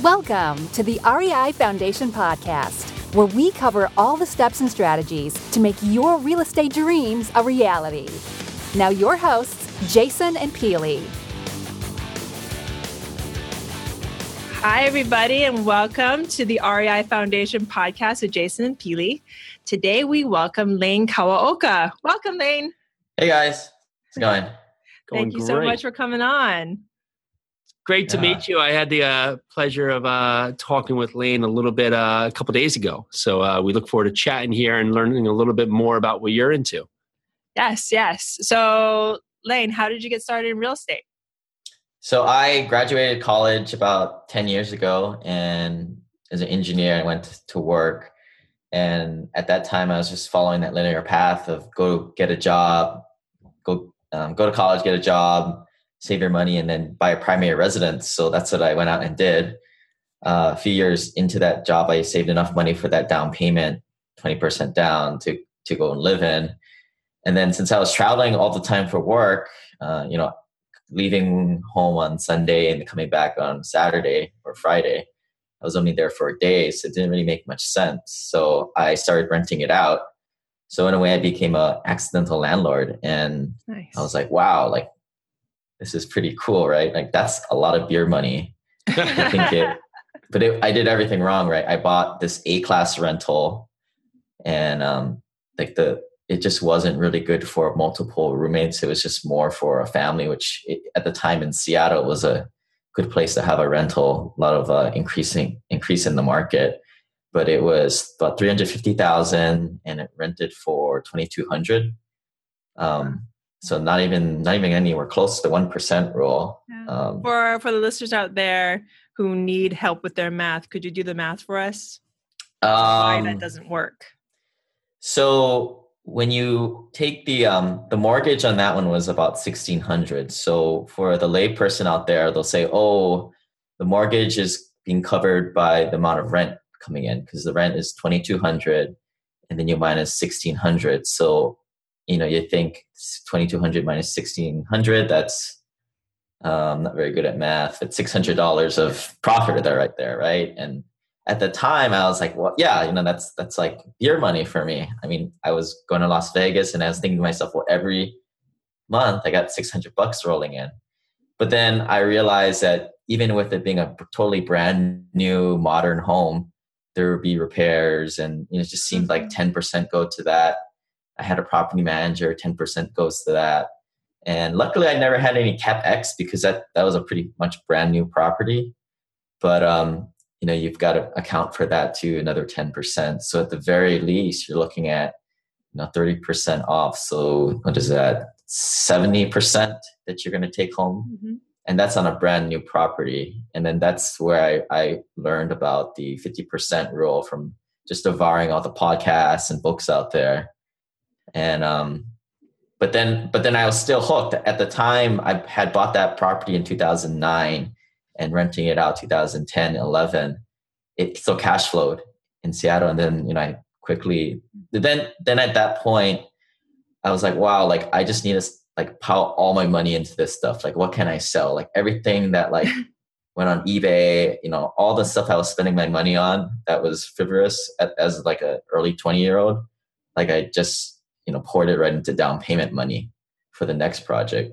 Welcome to the REI Foundation Podcast, where we cover all the steps and strategies to make your real estate dreams a reality. Now, your hosts, Jason and Peely. Hi, everybody, and welcome to the REI Foundation podcast with Jason and Peely. Today, we welcome Lane Kawaoka. Welcome, Lane. Hey, guys. How's it going? Thank you so much for coming on. Great to yeah. meet you. I had the uh, pleasure of uh, talking with Lane a little bit uh, a couple days ago. So uh, we look forward to chatting here and learning a little bit more about what you're into. Yes, yes. So, Lane, how did you get started in real estate? So, I graduated college about 10 years ago and as an engineer, I went to work. And at that time, I was just following that linear path of go get a job, go um, go to college, get a job, save your money and then buy a primary residence. So that's what I went out and did. Uh, a few years into that job, I saved enough money for that down payment, 20% down to, to go and live in. And then since I was traveling all the time for work, uh, you know, leaving home on Sunday and coming back on Saturday or Friday, I was only there for a day, so it didn't really make much sense. So I started renting it out. So in a way, I became a accidental landlord, and nice. I was like, wow, like this is pretty cool, right? Like that's a lot of beer money. I think it, but it, I did everything wrong, right? I bought this A class rental, and um, like the it just wasn't really good for multiple roommates. It was just more for a family, which it, at the time in Seattle was a good place to have a rental. A lot of uh, increasing increase in the market, but it was about three hundred fifty thousand, and it rented for twenty two hundred. Um, so not even not even anywhere close to the one percent rule. Yeah. Um, for for the listeners out there who need help with their math, could you do the math for us? Um, Why that um, doesn't work? So when you take the um, the mortgage on that one was about sixteen hundred. So for the layperson out there, they'll say, "Oh, the mortgage is being covered by the amount of rent coming in because the rent is twenty two hundred, and then you minus sixteen hundred. So you know, you think 2200 minus 1600, that's um, not very good at math. It's $600 of profit there right there, right? And at the time I was like, well, yeah, you know, that's, that's like beer money for me. I mean, I was going to Las Vegas and I was thinking to myself, well, every month I got 600 bucks rolling in. But then I realized that even with it being a totally brand new modern home, there would be repairs and you know, it just seemed like 10% mm-hmm. go to that I had a property manager, 10% goes to that. And luckily I never had any capex because that, that was a pretty much brand new property. But um, you know, you've got to account for that to another 10%. So at the very least, you're looking at you know 30% off. So what is that? 70% that you're going to take home. Mm-hmm. And that's on a brand new property. And then that's where I, I learned about the 50% rule from just devouring all the podcasts and books out there and um, but then but then I was still hooked. At the time, I had bought that property in 2009 and renting it out 2010, 11. It still cash flowed in Seattle, and then you know I quickly then then at that point I was like, wow, like I just need to like pile all my money into this stuff. Like, what can I sell? Like everything that like went on eBay, you know, all the stuff I was spending my money on that was frivolous as like a early 20 year old. Like I just you know poured it right into down payment money for the next project.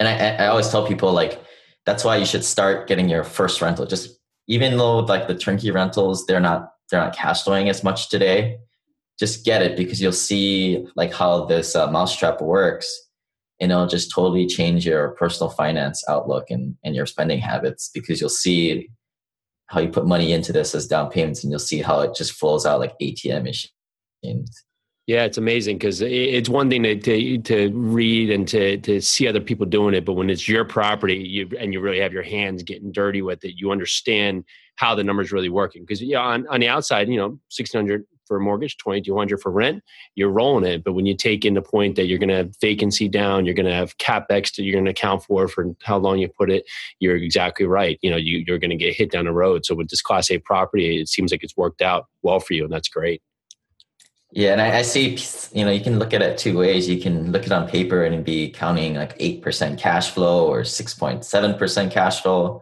And I, I always tell people like that's why you should start getting your first rental. Just even though like the turnkey rentals they're not they're not cash flowing as much today just get it because you'll see like how this uh, mousetrap works and it'll just totally change your personal finance outlook and, and your spending habits because you'll see how you put money into this as down payments and you'll see how it just flows out like atm machines yeah, it's amazing because it's one thing to, to, to read and to to see other people doing it, but when it's your property, you and you really have your hands getting dirty with it, you understand how the numbers really working. Because yeah, on, on the outside, you know, sixteen hundred for a mortgage, twenty two hundred for rent, you're rolling it. But when you take in the point that you're going to have vacancy down, you're going to have capex that you're going to account for for how long you put it, you're exactly right. You know, you, you're going to get hit down the road. So with this class A property, it seems like it's worked out well for you, and that's great. Yeah, and I, I, see, you know, you can look at it two ways. You can look at it on paper and be counting like 8% cash flow or 6.7% cash flow.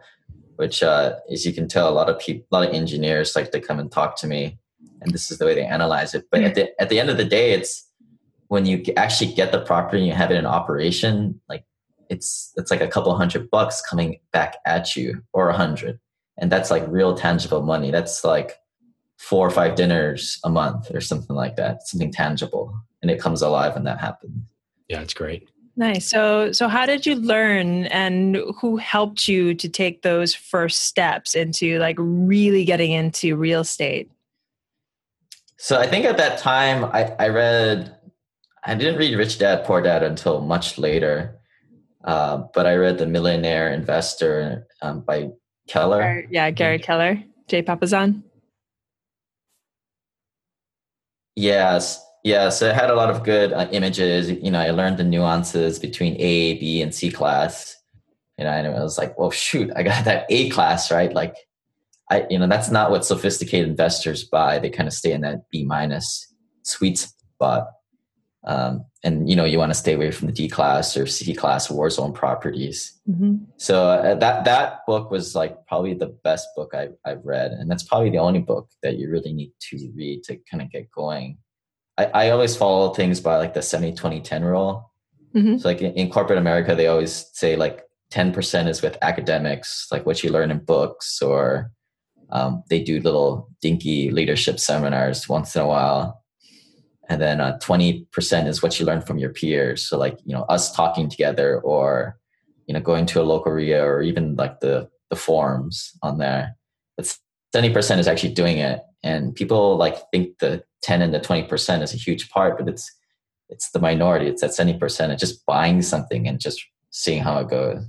which uh, as you can tell, a lot of people, a lot of engineers like to come and talk to me, and this is the way they analyze it. But at the at the end of the day, it's when you actually get the property and you have it in operation, like it's it's like a couple hundred bucks coming back at you, or a hundred, and that's like real tangible money. That's like four or five dinners a month or something like that, something tangible, and it comes alive when that happens. Yeah, it's great. Nice. So, so how did you learn, and who helped you to take those first steps into like really getting into real estate? So, I think at that time, I, I read, I didn't read Rich Dad Poor Dad until much later, uh, but I read The Millionaire Investor um, by Keller. Yeah, Gary Keller, Jay Papasan. Yes, yeah, so it had a lot of good uh, images. You know, I learned the nuances between A, B, and C class. You know, and it was like, well, shoot, I got that A class, right? Like, I, you know, that's not what sophisticated investors buy. They kind of stay in that B minus sweet spot. Um, and you know, you want to stay away from the D class or C class war zone properties. Mm-hmm. So uh, that that book was like probably the best book I've, I've read, and that's probably the only book that you really need to read to kind of get going I, I always follow things by like the 70 20 10 rule. Mm-hmm. So like in, in, corporate America, they always say like 10% is with academics, like what you learn in books, or um, they do little dinky leadership seminars once in a while. And then uh, 20% is what you learn from your peers. So like, you know, us talking together or, you know, going to a local REIA or even like the, the forums on there. But 70% is actually doing it. And people like think the 10 and the 20% is a huge part, but it's it's the minority. It's that 70% of just buying something and just seeing how it goes.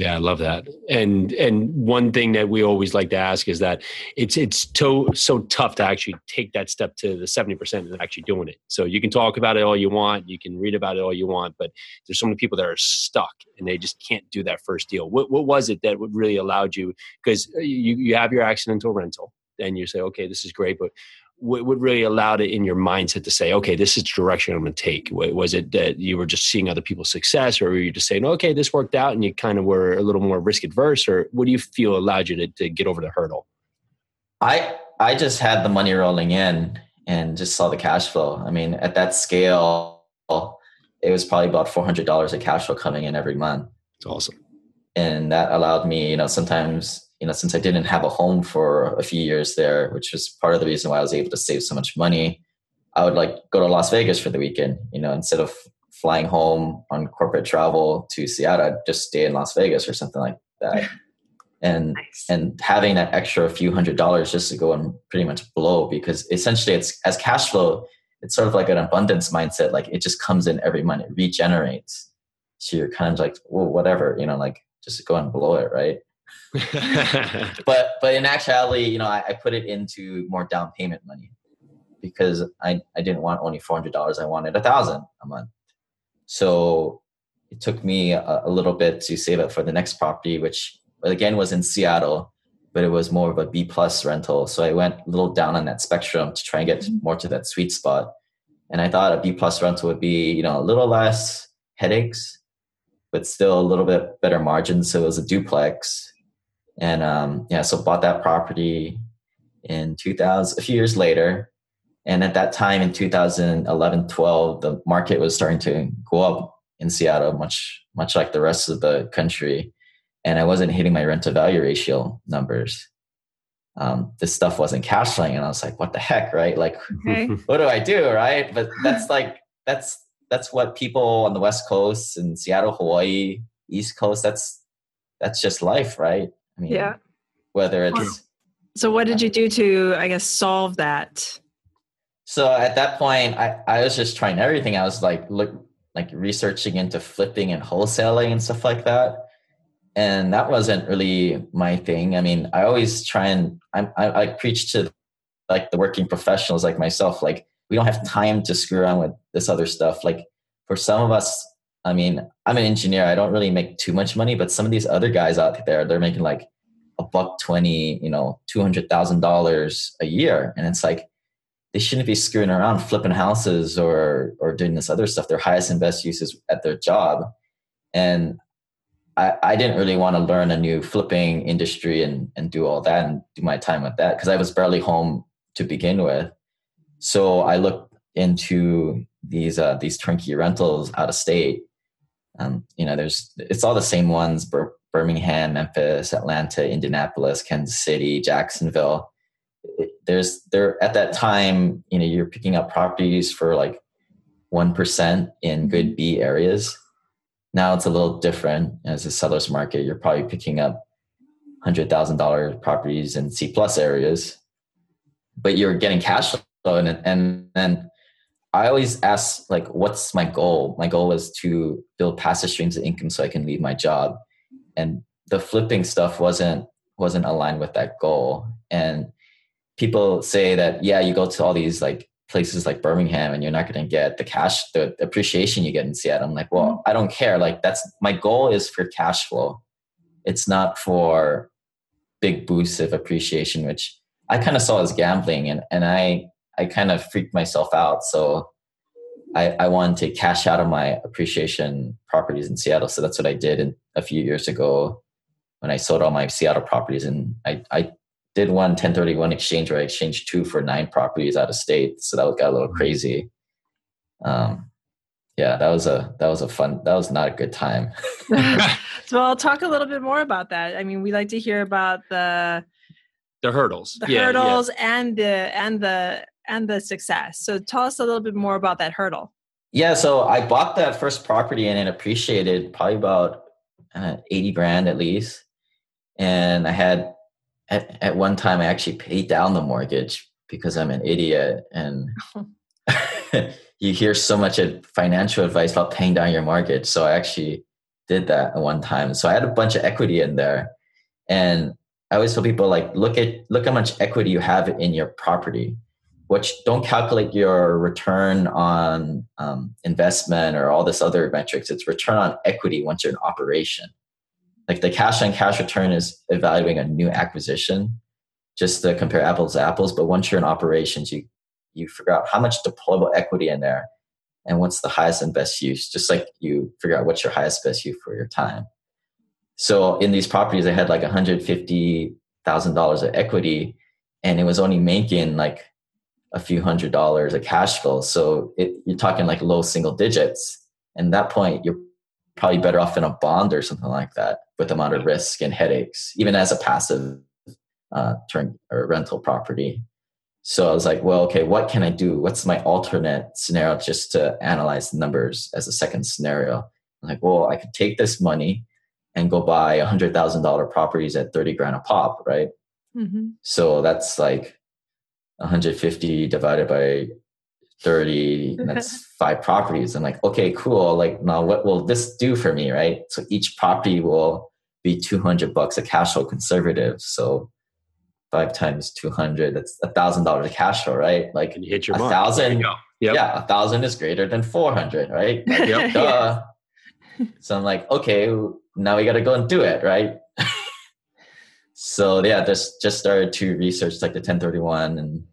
Yeah, I love that. And and one thing that we always like to ask is that it's it's so so tough to actually take that step to the 70% and actually doing it. So you can talk about it all you want, you can read about it all you want, but there's so many people that are stuck and they just can't do that first deal. What what was it that would really allowed you because uh, you you have your accidental rental and you say, okay, this is great, but what, what really allowed it in your mindset to say, okay, this is the direction I'm going to take? Was it that you were just seeing other people's success, or were you just saying, okay, this worked out, and you kind of were a little more risk adverse, or what do you feel allowed you to, to get over the hurdle? I I just had the money rolling in and just saw the cash flow. I mean, at that scale, it was probably about four hundred dollars of cash flow coming in every month. It's awesome, and that allowed me, you know, sometimes you know, since I didn't have a home for a few years there, which was part of the reason why I was able to save so much money, I would like go to Las Vegas for the weekend. You know, instead of flying home on corporate travel to Seattle, I'd just stay in Las Vegas or something like that. And nice. and having that extra few hundred dollars just to go and pretty much blow because essentially it's as cash flow, it's sort of like an abundance mindset. Like it just comes in every month, it regenerates. So you're kind of like, well, whatever, you know, like just go and blow it, right? but but in actuality, you know, I, I, put it into more down payment money because I, I didn't want only four hundred dollars. I wanted a thousand a month. So it took me a, a, little bit to save up for the next property, which again was in Seattle, but it was more of a B plus rental. So I went a little down on that spectrum to try and get mm-hmm. more to that sweet spot. And I thought a B plus rental would be, you know, a little less headaches, but still a little bit better margins. So it was a duplex and um, yeah, so bought that property in 2000, a few years later. And at that time in 2011, 12, the market was starting to go up in Seattle, much, much like the rest of the country. And I wasn't hitting my rent to value ratio numbers. Um, this stuff wasn't cash flowing. And I was like, what the heck, right? Like, okay. what do I do? Right. But that's like, that's, that's what people on the West Coast and Seattle, Hawaii, East Coast, that's, that's just life, right? I mean, yeah. Whether it's so, what did you do to, I guess, solve that? So at that point, I, I was just trying everything. I was like look like researching into flipping and wholesaling and stuff like that. And that wasn't really my thing. I mean, I always try and I, I, I preach to like the working professionals like myself. Like we don't have time to screw around with this other stuff. Like for some of us, I mean, I'm an engineer. I don't really make too much money, but some of these other guys out there, they're making like a buck 20, you know, $200,000 a year. And it's like, they shouldn't be screwing around flipping houses or, or doing this other stuff. Their highest and best use is at their job. And I, I didn't really want to learn a new flipping industry and, and do all that and do my time with that because I was barely home to begin with. So I looked into these uh, these turnkey rentals out of state. Um, you know, there's it's all the same ones: Bir- Birmingham, Memphis, Atlanta, Indianapolis, Kansas City, Jacksonville. There's there at that time, you know, you're picking up properties for like one percent in good mm-hmm. B areas. Now it's a little different as a seller's market. You're probably picking up hundred thousand dollar properties in C plus areas, but you're getting cash flow and and and I always ask like, what's my goal? My goal is to build passive streams of income so I can leave my job, and the flipping stuff wasn't wasn't aligned with that goal. And people say that yeah, you go to all these like places like Birmingham and you're not going to get the cash, the appreciation you get in Seattle. I'm like, well. I don't care. Like that's my goal is for cash flow. It's not for big boosts of appreciation, which I kind of saw as gambling and, and I, I kind of freaked myself out. So I, I wanted to cash out of my appreciation properties in Seattle. So that's what I did in, a few years ago when I sold all my Seattle properties and I, I did one 1031 exchange where I exchanged two for nine properties out of state. So that got a little mm-hmm. crazy. Um, yeah, that was a that was a fun that was not a good time. so I'll talk a little bit more about that. I mean, we like to hear about the the hurdles, the yeah, hurdles, yeah. and the and the and the success. So tell us a little bit more about that hurdle. Yeah, so I bought that first property and it appreciated probably about uh, 80 grand at least. And I had at, at one time I actually paid down the mortgage because I'm an idiot and you hear so much financial advice about paying down your mortgage. So I actually did that at one time. So I had a bunch of equity in there. And I always tell people like look at look how much equity you have in your property. Which don't calculate your return on um, investment or all this other metrics. It's return on equity once you're in operation. Like the cash on cash return is evaluating a new acquisition just to compare apples to apples. But once you're in operations you you figure out how much deployable equity in there and what's the highest and best use just like you figure out what's your highest best use for your time. So in these properties i had like $150000 of equity and it was only making like a few hundred dollars of cash flow so it, you're talking like low single digits and at that point you're probably better off in a bond or something like that with the amount of risk and headaches, even as a passive uh, turn or rental property. So I was like, well, okay, what can I do? What's my alternate scenario just to analyze the numbers as a second scenario? I'm like, well, I could take this money and go buy a hundred thousand dollar properties at 30 grand a pop, right? Mm-hmm. So that's like 150 divided by 30 that's five properties i'm like okay cool like now what will this do for me right so each property will be 200 bucks a cash flow conservative so five times 200 that's a thousand dollars of cash flow right like you hit your a mark. thousand yep. yeah a thousand is greater than 400 right like, yep. duh. so i'm like okay now we got to go and do it right so yeah just just started to research like the 1031 and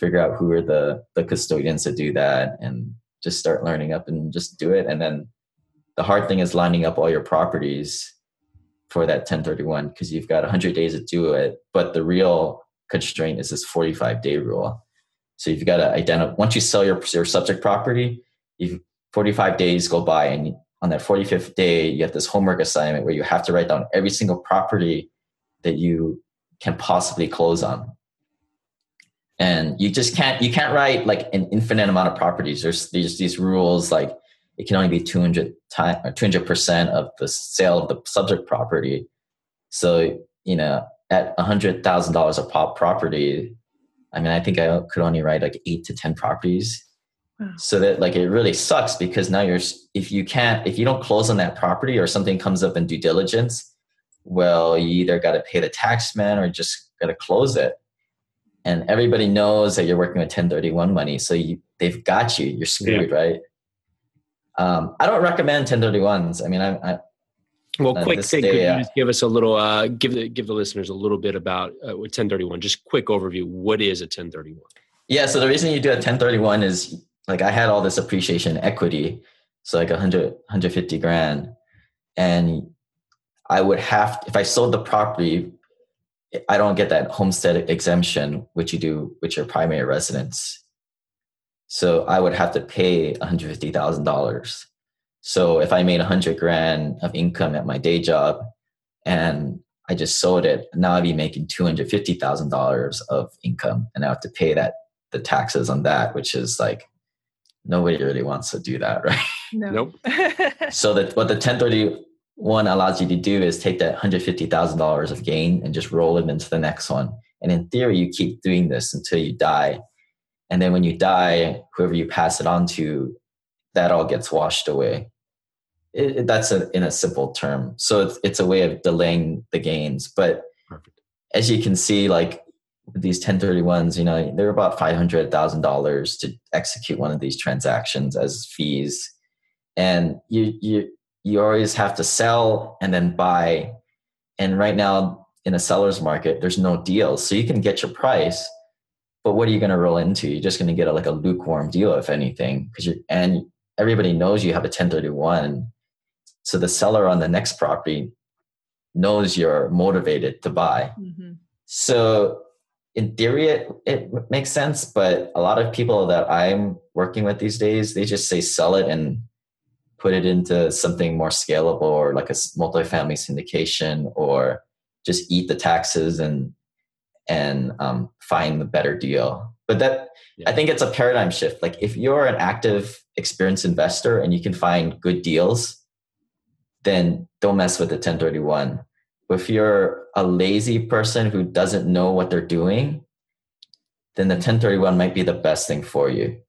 figure out who are the the custodians to do that and just start learning up and just do it. And then the hard thing is lining up all your properties for that 1031 because you've got 100 days to do it. But the real constraint is this 45 day rule. So you've got to identify once you sell your, your subject property you 45 days go by and on that 45th day you have this homework assignment where you have to write down every single property that you can possibly close on and you just can't you can't write like an infinite amount of properties. There's these these rules like it can only be 200 time or 200% of the sale of the subject property. So you know at $100000 a pop property i mean i think i could only write like 8 to 10 properties. Wow. so that like it really sucks because now you're if you can't if you don't close on that property or something comes up in due diligence well you either got to pay the tax man or just got to close it and everybody knows that you're working with 1031 money so you, they've got you you're screwed yeah. right? Um, i don't recommend 1031s i mean i, I well quick thing day, could you uh, just give us a little uh, give the give the listeners a little bit about uh, 1031 just quick overview what is a 1031 yeah so the reason you do a 1031 is like i had all this appreciation equity so like 100 150 grand and I would have if I sold the property, I don't get that homestead exemption, which you do with your primary residence. So I would have to pay one hundred fifty thousand dollars. So if I made a hundred grand of income at my day job, and I just sold it, now I'd be making two hundred fifty thousand dollars of income, and I have to pay that the taxes on that, which is like nobody really wants to do that, right? No. Nope. so that what the 1031 allows you to do is take that $150,000 of gain and just roll it into the next one. And in theory, you keep doing this until you die. And then when you die, whoever you pass it on to, that all gets washed away. It, it, that's a, in a simple term. So it's, it's a way of delaying the gains. But Perfect. as you can see, like these 1031s, you know, they're about $500,000 to execute one of these transactions as fees. And you, you, you always have to sell and then buy. And right now in a seller's market, there's no deals. So you can get your price, but what are you going to roll into? You're just going to get a, like a lukewarm deal, if anything, because you're, and everybody knows you have a 1031. So the seller on the next property knows you're motivated to buy. Mhm. So in theory, it, it makes sense, but a lot of people that I'm working with these days, they just say sell it and put it into something more scalable or like a s- multifamily syndication or just eat the taxes and and um, find the better deal. But that Yeah. I think it's a paradigm shift. Like if you're an active, experienced investor and you can find good deals, then don't mess with the 1031 if you're a lazy person who doesn't know what they're doing, then the 1031 might be the best thing for you.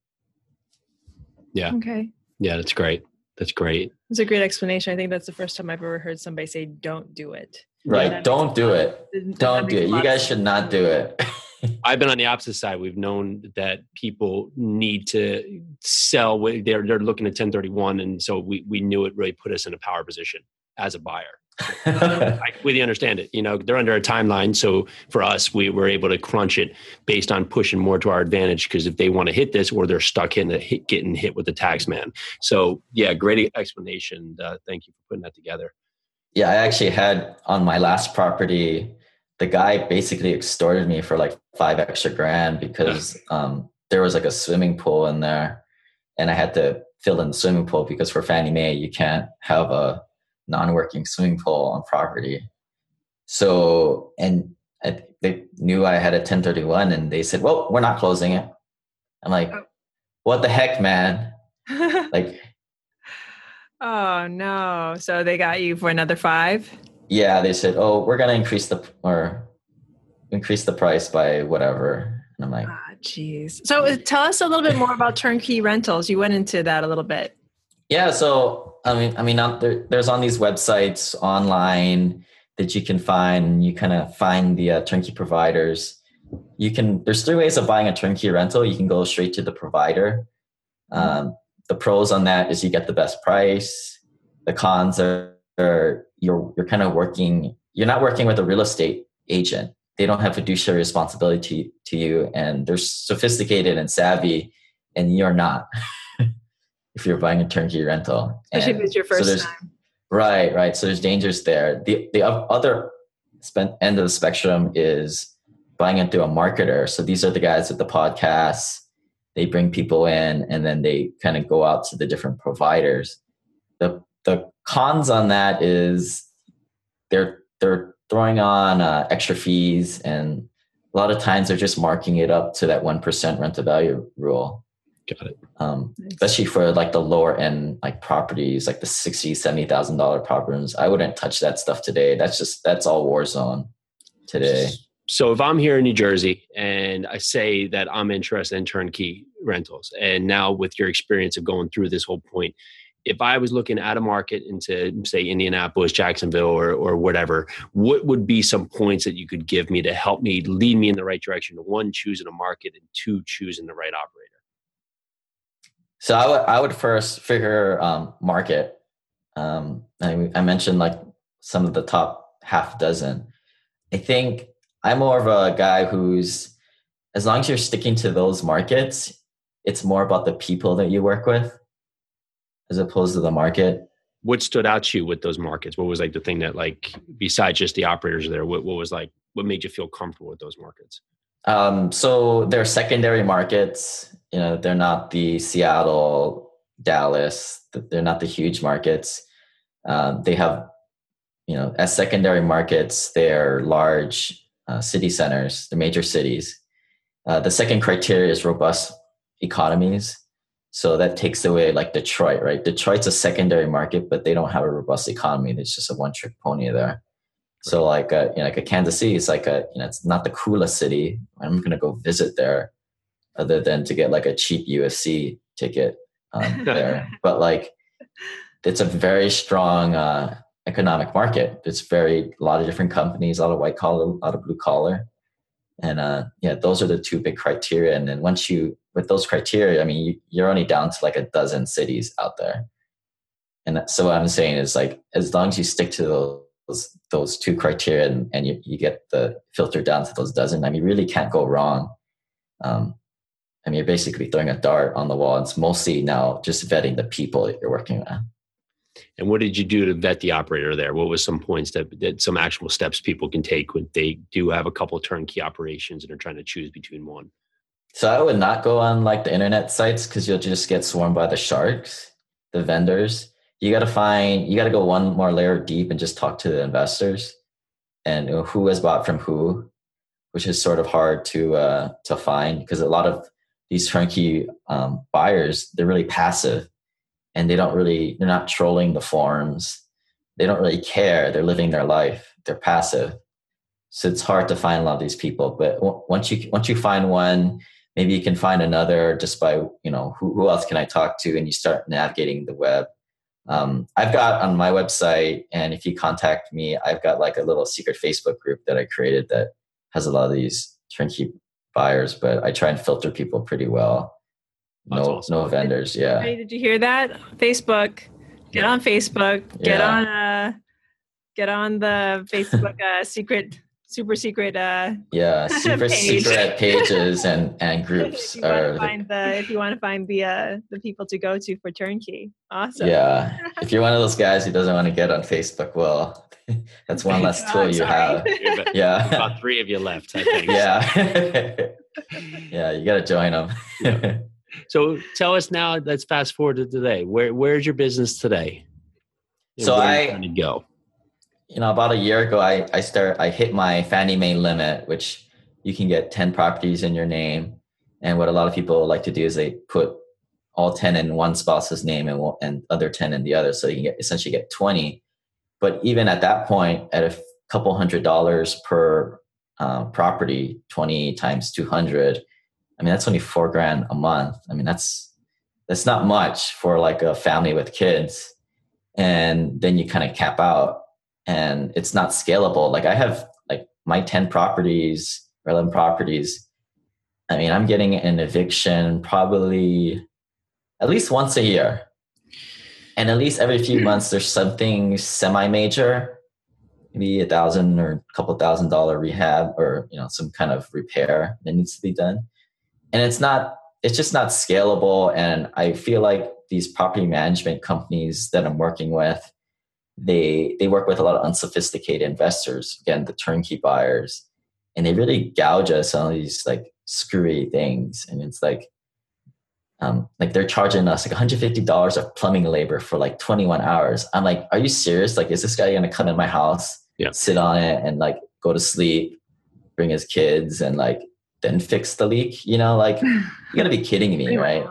Yeah. Okay. Yeah, that's great. That's great. It's a great explanation. I think that's the first time I've ever heard somebody say, don't do it. Right. that Don't do a it. Don't do makes a it. You guys should not do it. I've been on the opposite side. We've known that people need to sell. They're they're looking at 1031, and so we we knew it really put us in a power position as a buyer. I completely understand it. You know, they're under a timeline, so for us, we were able to crunch it based on pushing more to our advantage. Because if they want to hit this, or they're stuck in it, hit, getting hit with the tax man. So yeah, great explanation. Uh, thank you for putting that together. yeah, I actually had on my last property, the guy basically extorted me for like five extra grand because um, there was like a swimming pool in there and I had to fill in the swimming pool because for Fannie Mae, you can't have a non-working swimming pool on property. So, and I, they knew I had a 1031 and they said, well, we're not closing it. I'm like, Oh. what the heck, man? Like, oh no. So they got you for another five? yeah, they said, oh, we're going to increase the, or increase the price by whatever. And I'm like, Ah, jeez. So uh, tell us a little bit more about turnkey rentals. You went into that a little bit. Yeah, so I mean, I mean, on, there, there's on these websites online that you can find. You kind of find the uh, turnkey providers. You can. There's three ways of buying a turnkey rental. You can go straight to the provider. Um, the pros on that is you get the best price. The cons are, are you're you're kind of working. You're not working with a real estate agent. They don't have fiduciary responsibility to, to you, and they're sophisticated and savvy, and you're not. if you're buying a turnkey rental, Especially And if it's your so first there's- time. Right, right. So there's dangers there. The the other end of the spectrum is buying it through a marketer. So these are the guys with the podcasts. They bring people in, and then they kind of go out to the different providers. the The cons on that is they're they're throwing on uh, extra fees, and a lot of times they're just marking it up to that one percent rent to value rule. Got it. Um, Nice. especially for like the lower end like properties like the 60 70 thousand dollar properties i wouldn't touch that stuff today that's just that's all war zone today So if I'm here in New Jersey and I say that I'm interested in turnkey rentals, and now with your experience of going through this whole point, if I was looking at a market into say Indianapolis, Jacksonville, or or whatever, what would be some points that you could give me to help me lead me in the right direction? To one, choosing a market, and two, choosing the right operator. So i would i would first figure um, market um, I, I mentioned like some of the top half dozen i think i'm more of a guy who's as long as you're sticking to those markets it's more about the people that you work with as opposed to the market what stood out to you with those markets? What was like the thing that like besides just the operators there, what, what was like what made you feel comfortable with those markets? Um, so they're secondary markets. You know, they're not the Seattle, Dallas. They're not the huge markets. Um, they have, you know, as secondary markets, they're large uh, city centers, the major cities. Uh, the second criteria is robust economies. So that takes away like Detroit, right? Detroit's a secondary market, but they don't have a robust economy. It's just a one trick pony there. So like a, you know, like a Kansas City, is like a, you know, it's not the coolest city. I'm going to go visit there other than to get like a cheap UFC ticket um, there. but like, it's a very strong uh, economic market. It's very, a lot of different companies, a lot of white collar, a lot of blue collar. And uh, yeah, those are the two big criteria. And then once you, with those criteria, I mean, you, you're only down to like a dozen cities out there. And so what I'm saying is like, as long as you stick to those, those, those two criteria and, and you, you get the filter down to those dozen, I mean, you really can't go wrong. Um, I mean, you're basically throwing a dart on the wall. It's mostly now just vetting the people that you're working with. And what did you do to vet the operator there? What was some points that, that some actual steps people can take when they do have a couple of turnkey operations and are trying to choose between one? So I would not go on like the internet sites because you'll just get swarmed by the sharks, the vendors you got to find you got to go one more layer deep and just talk to the investors and who has bought from who which is sort of hard to uh, to find because a lot of these turnkey um, buyers they're really passive and they don't really they're not trolling the forums. They don't really care. They're living their life. They're passive. So it's hard to find a lot of these people but once you once you find one maybe you can find another just by you know who, who else can i talk to? And you start navigating the web. Um, I've got on my website, and if you contact me, I've got like a little secret Facebook group that I created that has a lot of these turnkey buyers, but I try and filter people pretty well. That's no, awesome. no vendors. Yeah. Hey, did you hear that? Facebook. Get on Facebook. Get yeah. on. Uh, get on the Facebook uh, secret super secret uh yeah super page. secret pages and and groups if you are find the, if you want to find the uh the people to go to for turnkey awesome yeah if you're one of those guys who doesn't want to get on facebook well that's one less oh, tool oh, you have. Yeah. about three of you left i think. Yeah. Yeah you got to join them yeah. so tell us now let's fast forward to today. Where where's your business today? So i go? You know, about a year ago, I, I start, I hit my Fannie Mae limit, which you can get 10 properties in your name. And what a lot of people like to do is they put all 10 in one spouse's name and, and other 10 in the other. So you can get essentially get 20. But even at that point, at a couple hundred dollars per uh, property, 20 times 200, I mean, that's only four grand a month. I mean, that's, that's not much for like a family with kids. And then you kind of cap out and it's not scalable. Like I have like my 10 properties or 11 properties. I mean, I'm getting an eviction probably at least once a year. And at least every few months, there's something semi major, maybe a thousand or a couple thousand dollar rehab or, you know, some kind of repair that needs to be done. And it's not, it's just not scalable. And I feel like these property management companies that I'm working with, they they work with a lot of unsophisticated investors again the turnkey buyers and they really gouge us on these like screwy things and it's like um, like they're charging us like $150 of plumbing labor for like 21 hours. I'm like are you serious? Like is this guy gonna come in my house yeah. sit on it and like go to sleep bring his kids and like then fix the leak? You know like you gotta be kidding me right?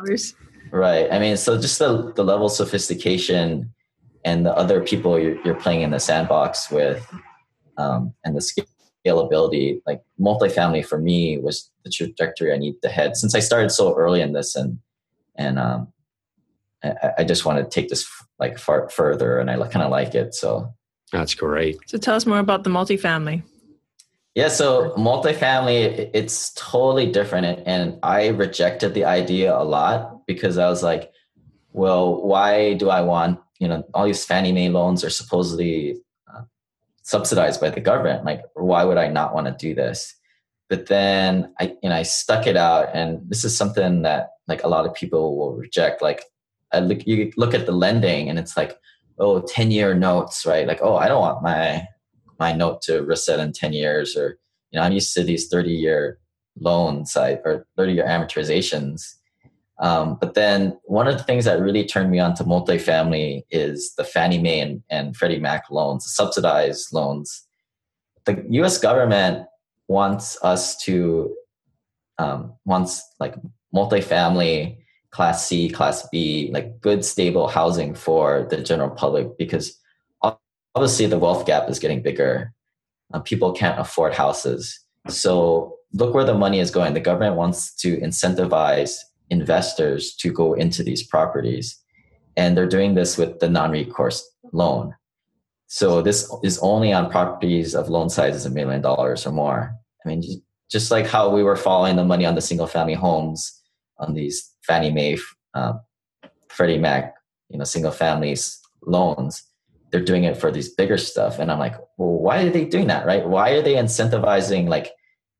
right. I mean so just the, the level of sophistication and the other people you're, you're playing in the sandbox with um, and the scalability like multifamily for me was the trajectory i need to head since i started so early in this and and um, I, I, just want to take this like far further and i kind of like it so that's great so tell us more about the multifamily yeah so multifamily it's totally different and, and i rejected the idea a lot because i was like well why do i want you know all these Fannie Mae loans are supposedly uh, subsidized by the government. Like, why would I not want to do this? But then I, you know, I stuck it out, and this is something that like a lot of people will reject. Like, I look, you look at the lending, and it's like, oh 10 year notes right like oh i don't want my my note to reset in 10 years or you know i'm used to these 30 year loans I, or 30 year amortizations um, but then one of the things that really turned me on to multifamily is the Fannie Mae and, and Freddie Mac loans, subsidized loans. The U.S. government wants us to um, wants like multifamily, Class C, Class B, like good stable housing for the general public because obviously the wealth gap is getting bigger. Uh, people can't afford houses, so look where the money is going. The government wants to incentivize investors to go into these properties. And they're doing this with the non recourse loan. So this is only on properties of loan sizes of million dollars or more. I mean, just like how we were following the money on the single family homes on these Fannie Mae, uh, Freddie Mac, you know, single families loans, they're doing it for these bigger stuff. And I'm like, well, why are they doing that, right? Why are they incentivizing like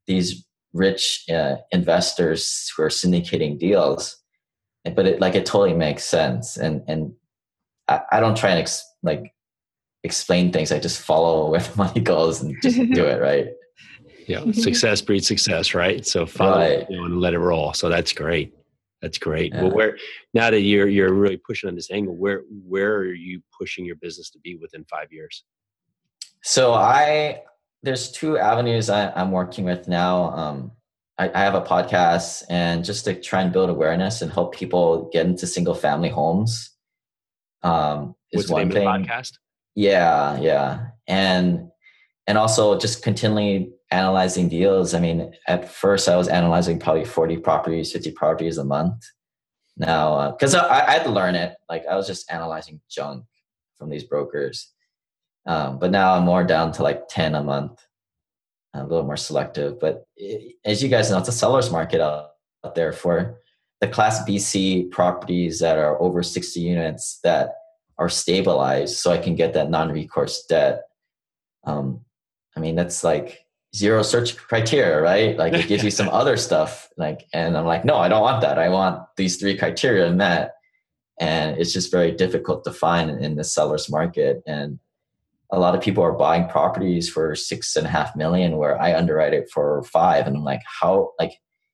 these rich uh, investors who are syndicating deals but it like it totally makes sense and and i, I don't try and ex, like explain things i just follow where the money goes and just do it right yeah success breeds success right so follow right. you know, and let it roll so that's great that's great yeah. well where now that you're you're really pushing on this angle where where are you pushing your business to be within five years so i there's two avenues I, am working with now. Um, I, I, have a podcast, and just to try and build awareness and help people get into single family homes. Um, is What's one thing. podcast? Yeah, yeah, and and also just continually analyzing deals. I mean, at first I was analyzing probably 40 properties, 50 properties a month. Now, because uh, I, I had to learn it, like I was just analyzing junk from these brokers um, but now I'm more down to like 10 a month, a little more selective. But it, as you guys know, it's a seller's market out, out there for the class BC properties that are over 60 units that are stabilized so I can get that non recourse debt. Um, I mean, that's like zero search criteria, right? Like it gives you some other stuff. Like, and I'm like, no, I don't want that. I want these three criteria met. And it's just very difficult to find in the seller's market. And a lot of people are buying properties for six and a half million where I underwrite it for five. And I'm like, how, like,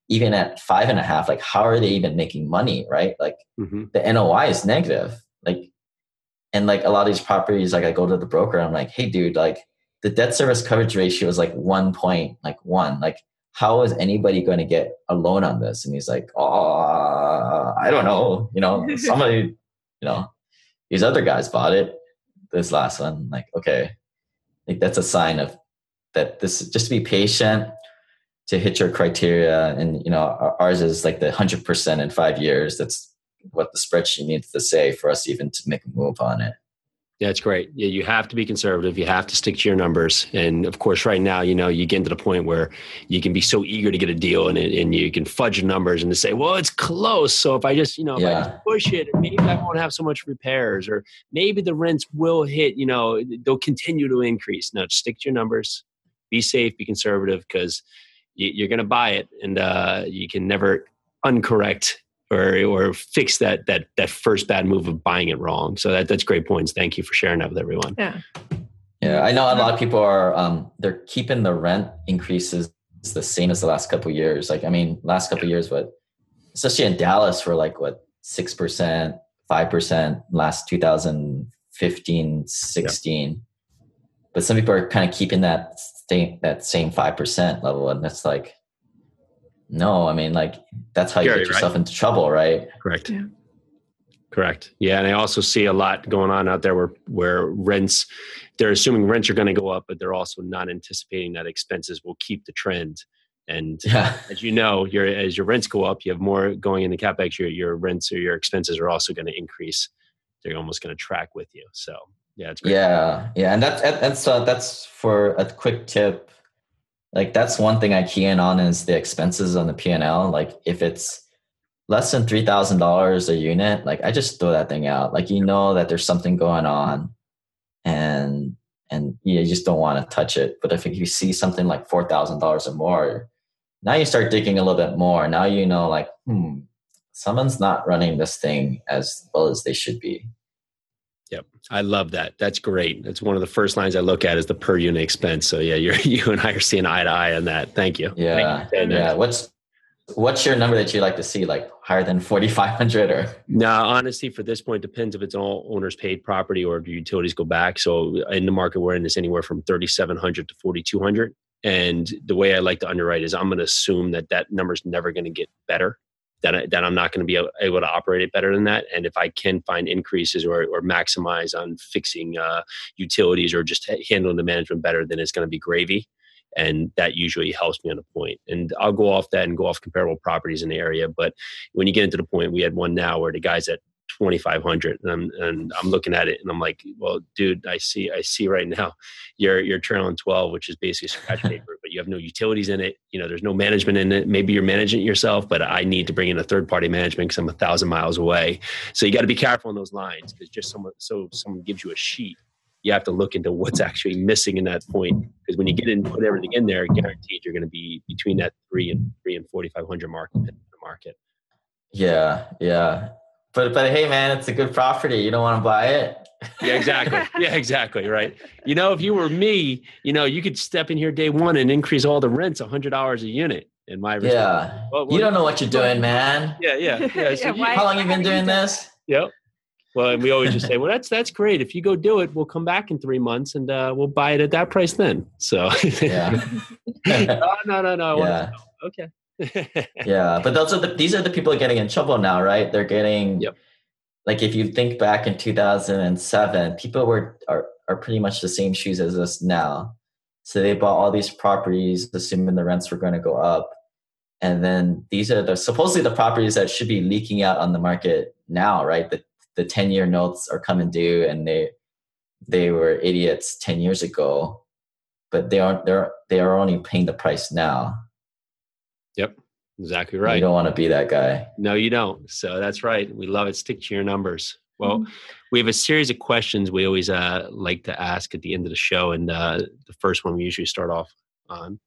even at five and a half, like, how are they even making money? Right. Like, mm-hmm. the NOI is negative. Like, and like a lot of these properties, like, I go to the broker, I'm like, hey, dude, like, the debt service coverage ratio is like one point, like one. Like, how is anybody going to get a loan on this? And he's like, oh, I don't know. You know, somebody, you know, these other guys bought it this last one like okay like that's a sign of that this just to be patient to hit your criteria and you know ours is like the 100% in five years that's what the spreadsheet needs to say for us even to make a move on it it's great. Yeah, you have to be conservative. You have to stick to your numbers. And of course, right now, you know, you get to the point where you can be so eager to get a deal and, and you can fudge numbers and to say, well, it's close. So if I just, you know, yeah. if I just push it, maybe I won't have so much repairs or maybe the rents will hit, you know, they'll continue to increase. No, just stick to your numbers. Be safe, be conservative because you're going to buy it and uh, you can never uncorrect or or fix that that that first bad move of buying it wrong. So that that's great points. Thank you for sharing that with everyone. Yeah. Yeah, I know a lot of people are um they're keeping the rent increases the same as the last couple years. Like I mean, last couple years, but especially in Dallas, for like what six percent, five percent last 2015, 16. Yeah. But some people are kind of keeping that same that same five percent level, and that's like no, I mean, like that's how you get yourself right? into trouble, right? Correct. Yeah. Correct. Yeah, and I also see a lot going on out there where where rents they're assuming rents are going to go up, but they're also not anticipating that expenses will keep the trend. And yeah. as you know, your as your rents go up, you have more going in the capex. Your your rents or your expenses are also going to increase. They're almost going to track with you. So yeah, it's great. Yeah, yeah, and that's that's uh, that's for a quick tip like that's one thing I key in on is the expenses on the P&L. Like if it's less than $3,000 a unit, like I just throw that thing out. Like you know that there's something going on and and you just don't want to touch it. But if you see something like $4,000 or more, now you start digging a little bit more. Now you know like, hmm, someone's not running this thing as well as they should be. Yep. I love that. That's great. That's one of the first lines I look at is the per unit expense. So yeah, you're, you and I are seeing eye to eye on that. Thank you. Yeah. Thank you. Yeah. What's, what's your number that you like to see? Like higher than 4,500 or? No, honestly, for this point, depends if it's all owners paid property or do utilities go back. So in the market we're in is anywhere from 3,700 to 4,200. And the way I like to underwrite is I'm going to assume that that number is never going to get better that, I, that I'm not going to be able to operate it better than that. And if I can find increases or, or maximize on fixing uh, utilities or just handling the management better, then it's going to be gravy. And that usually helps me on a point. And I'll go off that and go off comparable properties in the area. But when you get into the point, we had one now where the guy's at 2500 and I'm, and I'm looking at it and I'm like, well, dude, I see, I see right now you're, you're trailing 12, which is basically scratch paper, but you have no utilities in it. You know, there's no management in it. Maybe you're managing it yourself, but I need to bring in a third party management because I'm a thousand miles away. So you got to be careful on those lines because just someone, so someone gives you a sheet, you have to look into what's actually missing in that point. Because when you get in, put everything in there, guaranteed you're going to be between that three and three and 4,500 mark in the market. Yeah. Yeah. But but hey, man, it's a good property. You don't want to buy it. yeah, exactly. Yeah, exactly. Right. You know, if you were me, you know, you could step in here day one and increase all the rents a hundred dollars a unit. In my yeah, well, you don't know what you're doing, man. Yeah, yeah, yeah. So yeah you, how long you been doing this? Yep. Well, and we always just say, well, that's that's great. If you go do it, we'll come back in three months and uh, we'll buy it at that price then. So, yeah. no, no, no, no. Yeah. Okay yeah, but those are the these are the people getting in trouble now, right? They're getting yep. like if you think back in 2007, people were are are pretty much the same shoes as us now. So they bought all these properties, assuming the rents were going to go up, and then these are the supposedly the properties that should be leaking out on the market now, right? The the 10 year notes are coming due, and they they were idiots 10 years ago, but they aren't they're they are only paying the price now Yep. Exactly right. You don't want to be that guy. No, you don't. So that's right. We love it. Stick to your numbers. Well, mm-hmm. we have a series of questions we always uh, like to ask at the end of the show. And uh, the first one we usually start off on.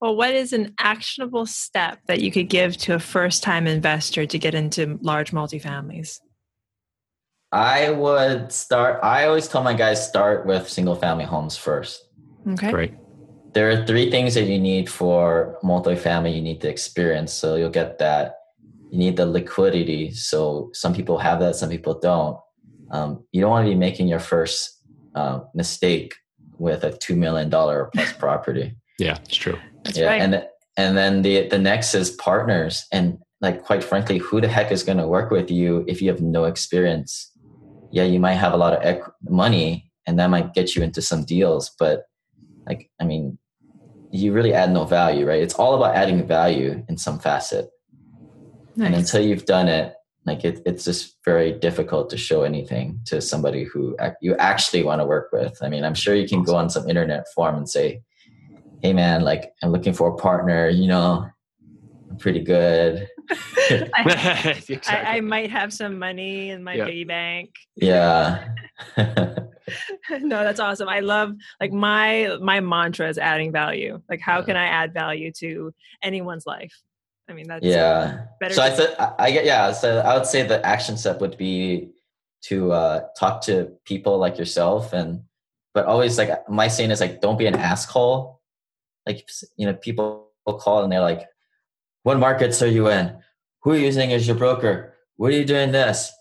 Well, what is an actionable step that you could give to a first time investor to get into large multifamilies? I would start, I always tell my guys start with single family homes first. Okay. Great there are three things that you need for multifamily. You need the experience, so you'll get that. You need the liquidity, so some people have that, some people don't. Um, you don't want to be making your first uh, mistake with a two million dollar plus property. Yeah, it's true. That's yeah, right. and and then the the next is partners, and like quite frankly, who the heck is going to work with you if you have no experience? Yeah, you might have a lot of ec- money, and that might get you into some deals, but like I mean, you really add no value, right? It's all about adding value in some facet. Nice. And until you've done it, like it, it's just very difficult to show anything to somebody who you actually want to work with. I mean, I'm sure you can go on some internet forum and say, "Hey, man, like I'm looking for a partner. You know, I'm pretty good. I, exactly. I, I, might have some money in my yep. bank. Yeah. no, that's awesome. I love like my my mantra is adding value. Like how yeah. can I add value to anyone's life? I mean that's yeah. so I said I get yeah. So I would say the action step would be to uh, talk to people like yourself and but always like my saying is like don't be an asshole. Like you know people call and they're like, what markets are you in? Who are you using as your broker? What are you doing this?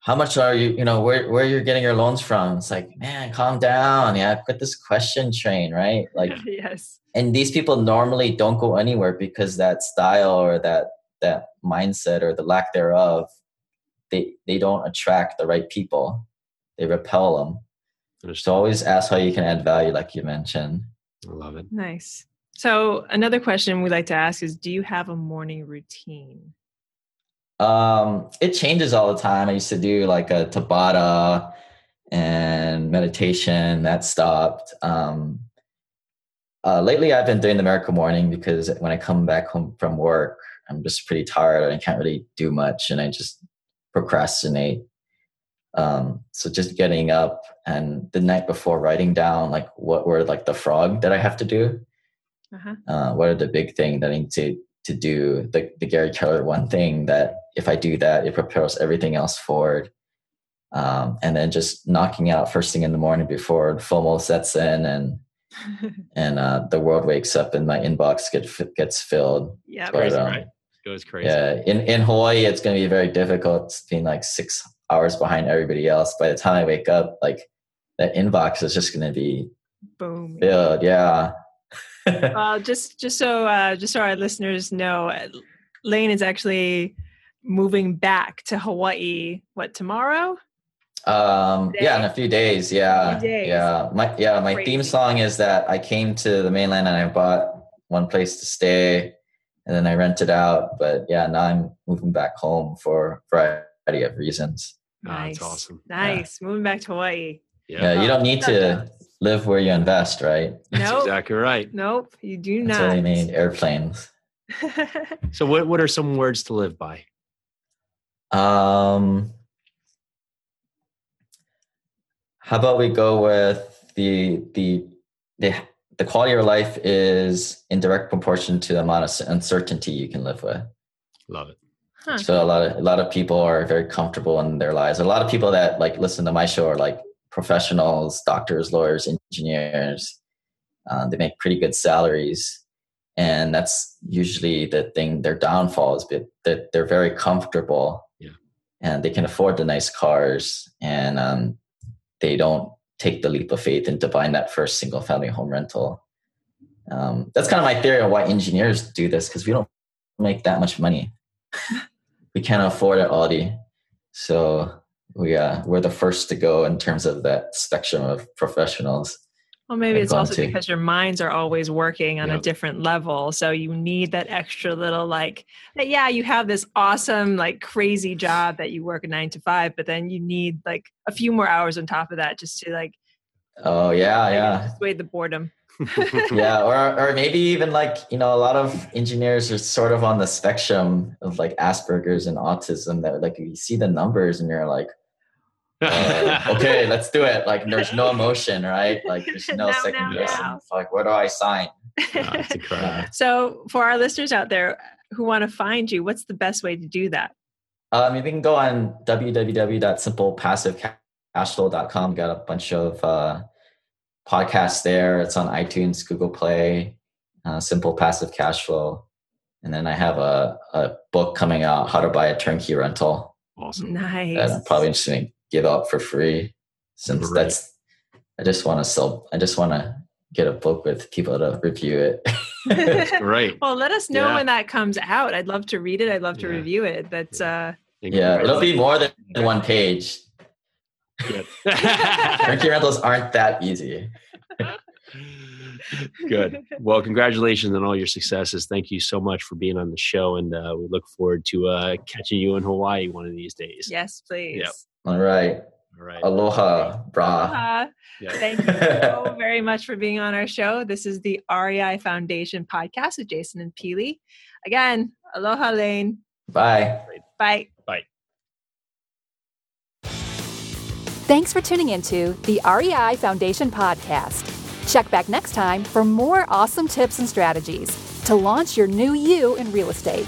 how much are you you know where where you're getting your loans from? It's like man calm down. Yeah quit this question train right? Like yes. and these people normally don't go anywhere because that style or that that mindset or the lack thereof they they don't attract the right people. They repel them so always ask how you can add value like you mentioned. I love it. Nice so another question we like to ask is do you have a morning routine um, it changes all the time. I used to do like a Tabata and meditation. That stopped. Um, uh, lately, I've been doing the miracle morning because when I come back home from work, I'm just pretty tired and I can't really do much, and I just procrastinate. Um, so just getting up and the night before writing down like what were like the frog that I have to do. Uh-huh. Uh, what are the big thing that I need to to do the, the Gary Keller one thing that if I do that, it propels everything else forward. um, and then just knocking out first thing in the morning before FOMO sets in and and uh, the world wakes up and my inbox get, gets filled. Yeah, But, um, right. Goes crazy. yeah, in in Hawaii, it's going to be very difficult. It's being like six hours behind everybody else. By the time I wake up, like that inbox is just going to be boom. filled. Yeah. Well, just just so uh, just so our listeners know, uh, Lane is actually moving back to Hawaii. What tomorrow? Um, yeah, in a few days. Yeah, Few days. yeah. My yeah, my theme song is that I came to the mainland and I bought one place to stay, and then I rented out. But yeah, now I'm moving back home for a variety of reasons. Nice, that's awesome. Nice, moving back to Hawaii. Yeah, Oh, you don't need to live where you invest, right? That's Nope. exactly right. Nope, you do That's why they not. made airplanes. So, what what are some words to live by? Um, how about we go with the the the the quality of your life is in direct proportion to the amount of uncertainty you can live with. Love it. Huh. So a lot of a lot of people are very comfortable in their lives. A lot of people that like listen to my show are like professionals, doctors, lawyers, engineers. Uh, they make pretty good salaries, and that's usually the thing. Their downfall is that that they're very comfortable, Yeah. and they can afford the nice cars, and um, they don't take the leap of faith into buying that first single family home rental. Um, that's kind of my theory of why engineers do this because we don't make that much money. we can't afford it, Audi. So we uh, we're the first to go in terms of that spectrum of professionals. Well, maybe I've it's also to. because your minds are always working on a different level. So you need that extra little like, that, yeah, you have this awesome, like crazy job that you work a nine to five, but then you need like a few more hours on top of that just to like, Oh yeah, like, yeah, dissuade the boredom. yeah. Or or maybe even like you know a lot of engineers are sort of on the spectrum of like Asperger's and autism. That like you see the numbers and you're like, uh, okay, let's do it. Like there's no emotion, right? Like there's no No, second no, guessing. no. Like where do I sign? So for our listeners out there who want to find you, what's the best way to do that? Um, you can go on www.simplepassivecashflow.com. Got a bunch of uh, podcasts there. It's on iTunes, Google Play, uh, Simple Passive Cash Flow. And then I have a, a book coming out, How to Buy a Turnkey Rental, Awesome. Nice. that I'm probably just going to give out for free. Since Great. that's, I just want to sell, I just want to get a book with people to review it. right. well, let us know Yeah. when that comes out. I'd love to read it. I'd love to Yeah. review it. That's uh yeah, it'll be more than one page. Good. Turnkey rentals aren't that easy. Good. Well, congratulations on all your successes. Thank you so much for being on the show, and uh, we look forward to uh, catching you in Hawaii one of these days. yes, please. Yep. All right. All right. Aloha, bra. Uh, Yeah. thank you so very much for being on our show. This is the REI Foundation podcast with Jason and Peely. Again, aloha Lane. Bye. Bye. Bye. Thanks for tuning into the REI Foundation podcast. Check back next time for more awesome tips and strategies to launch your new you in real estate.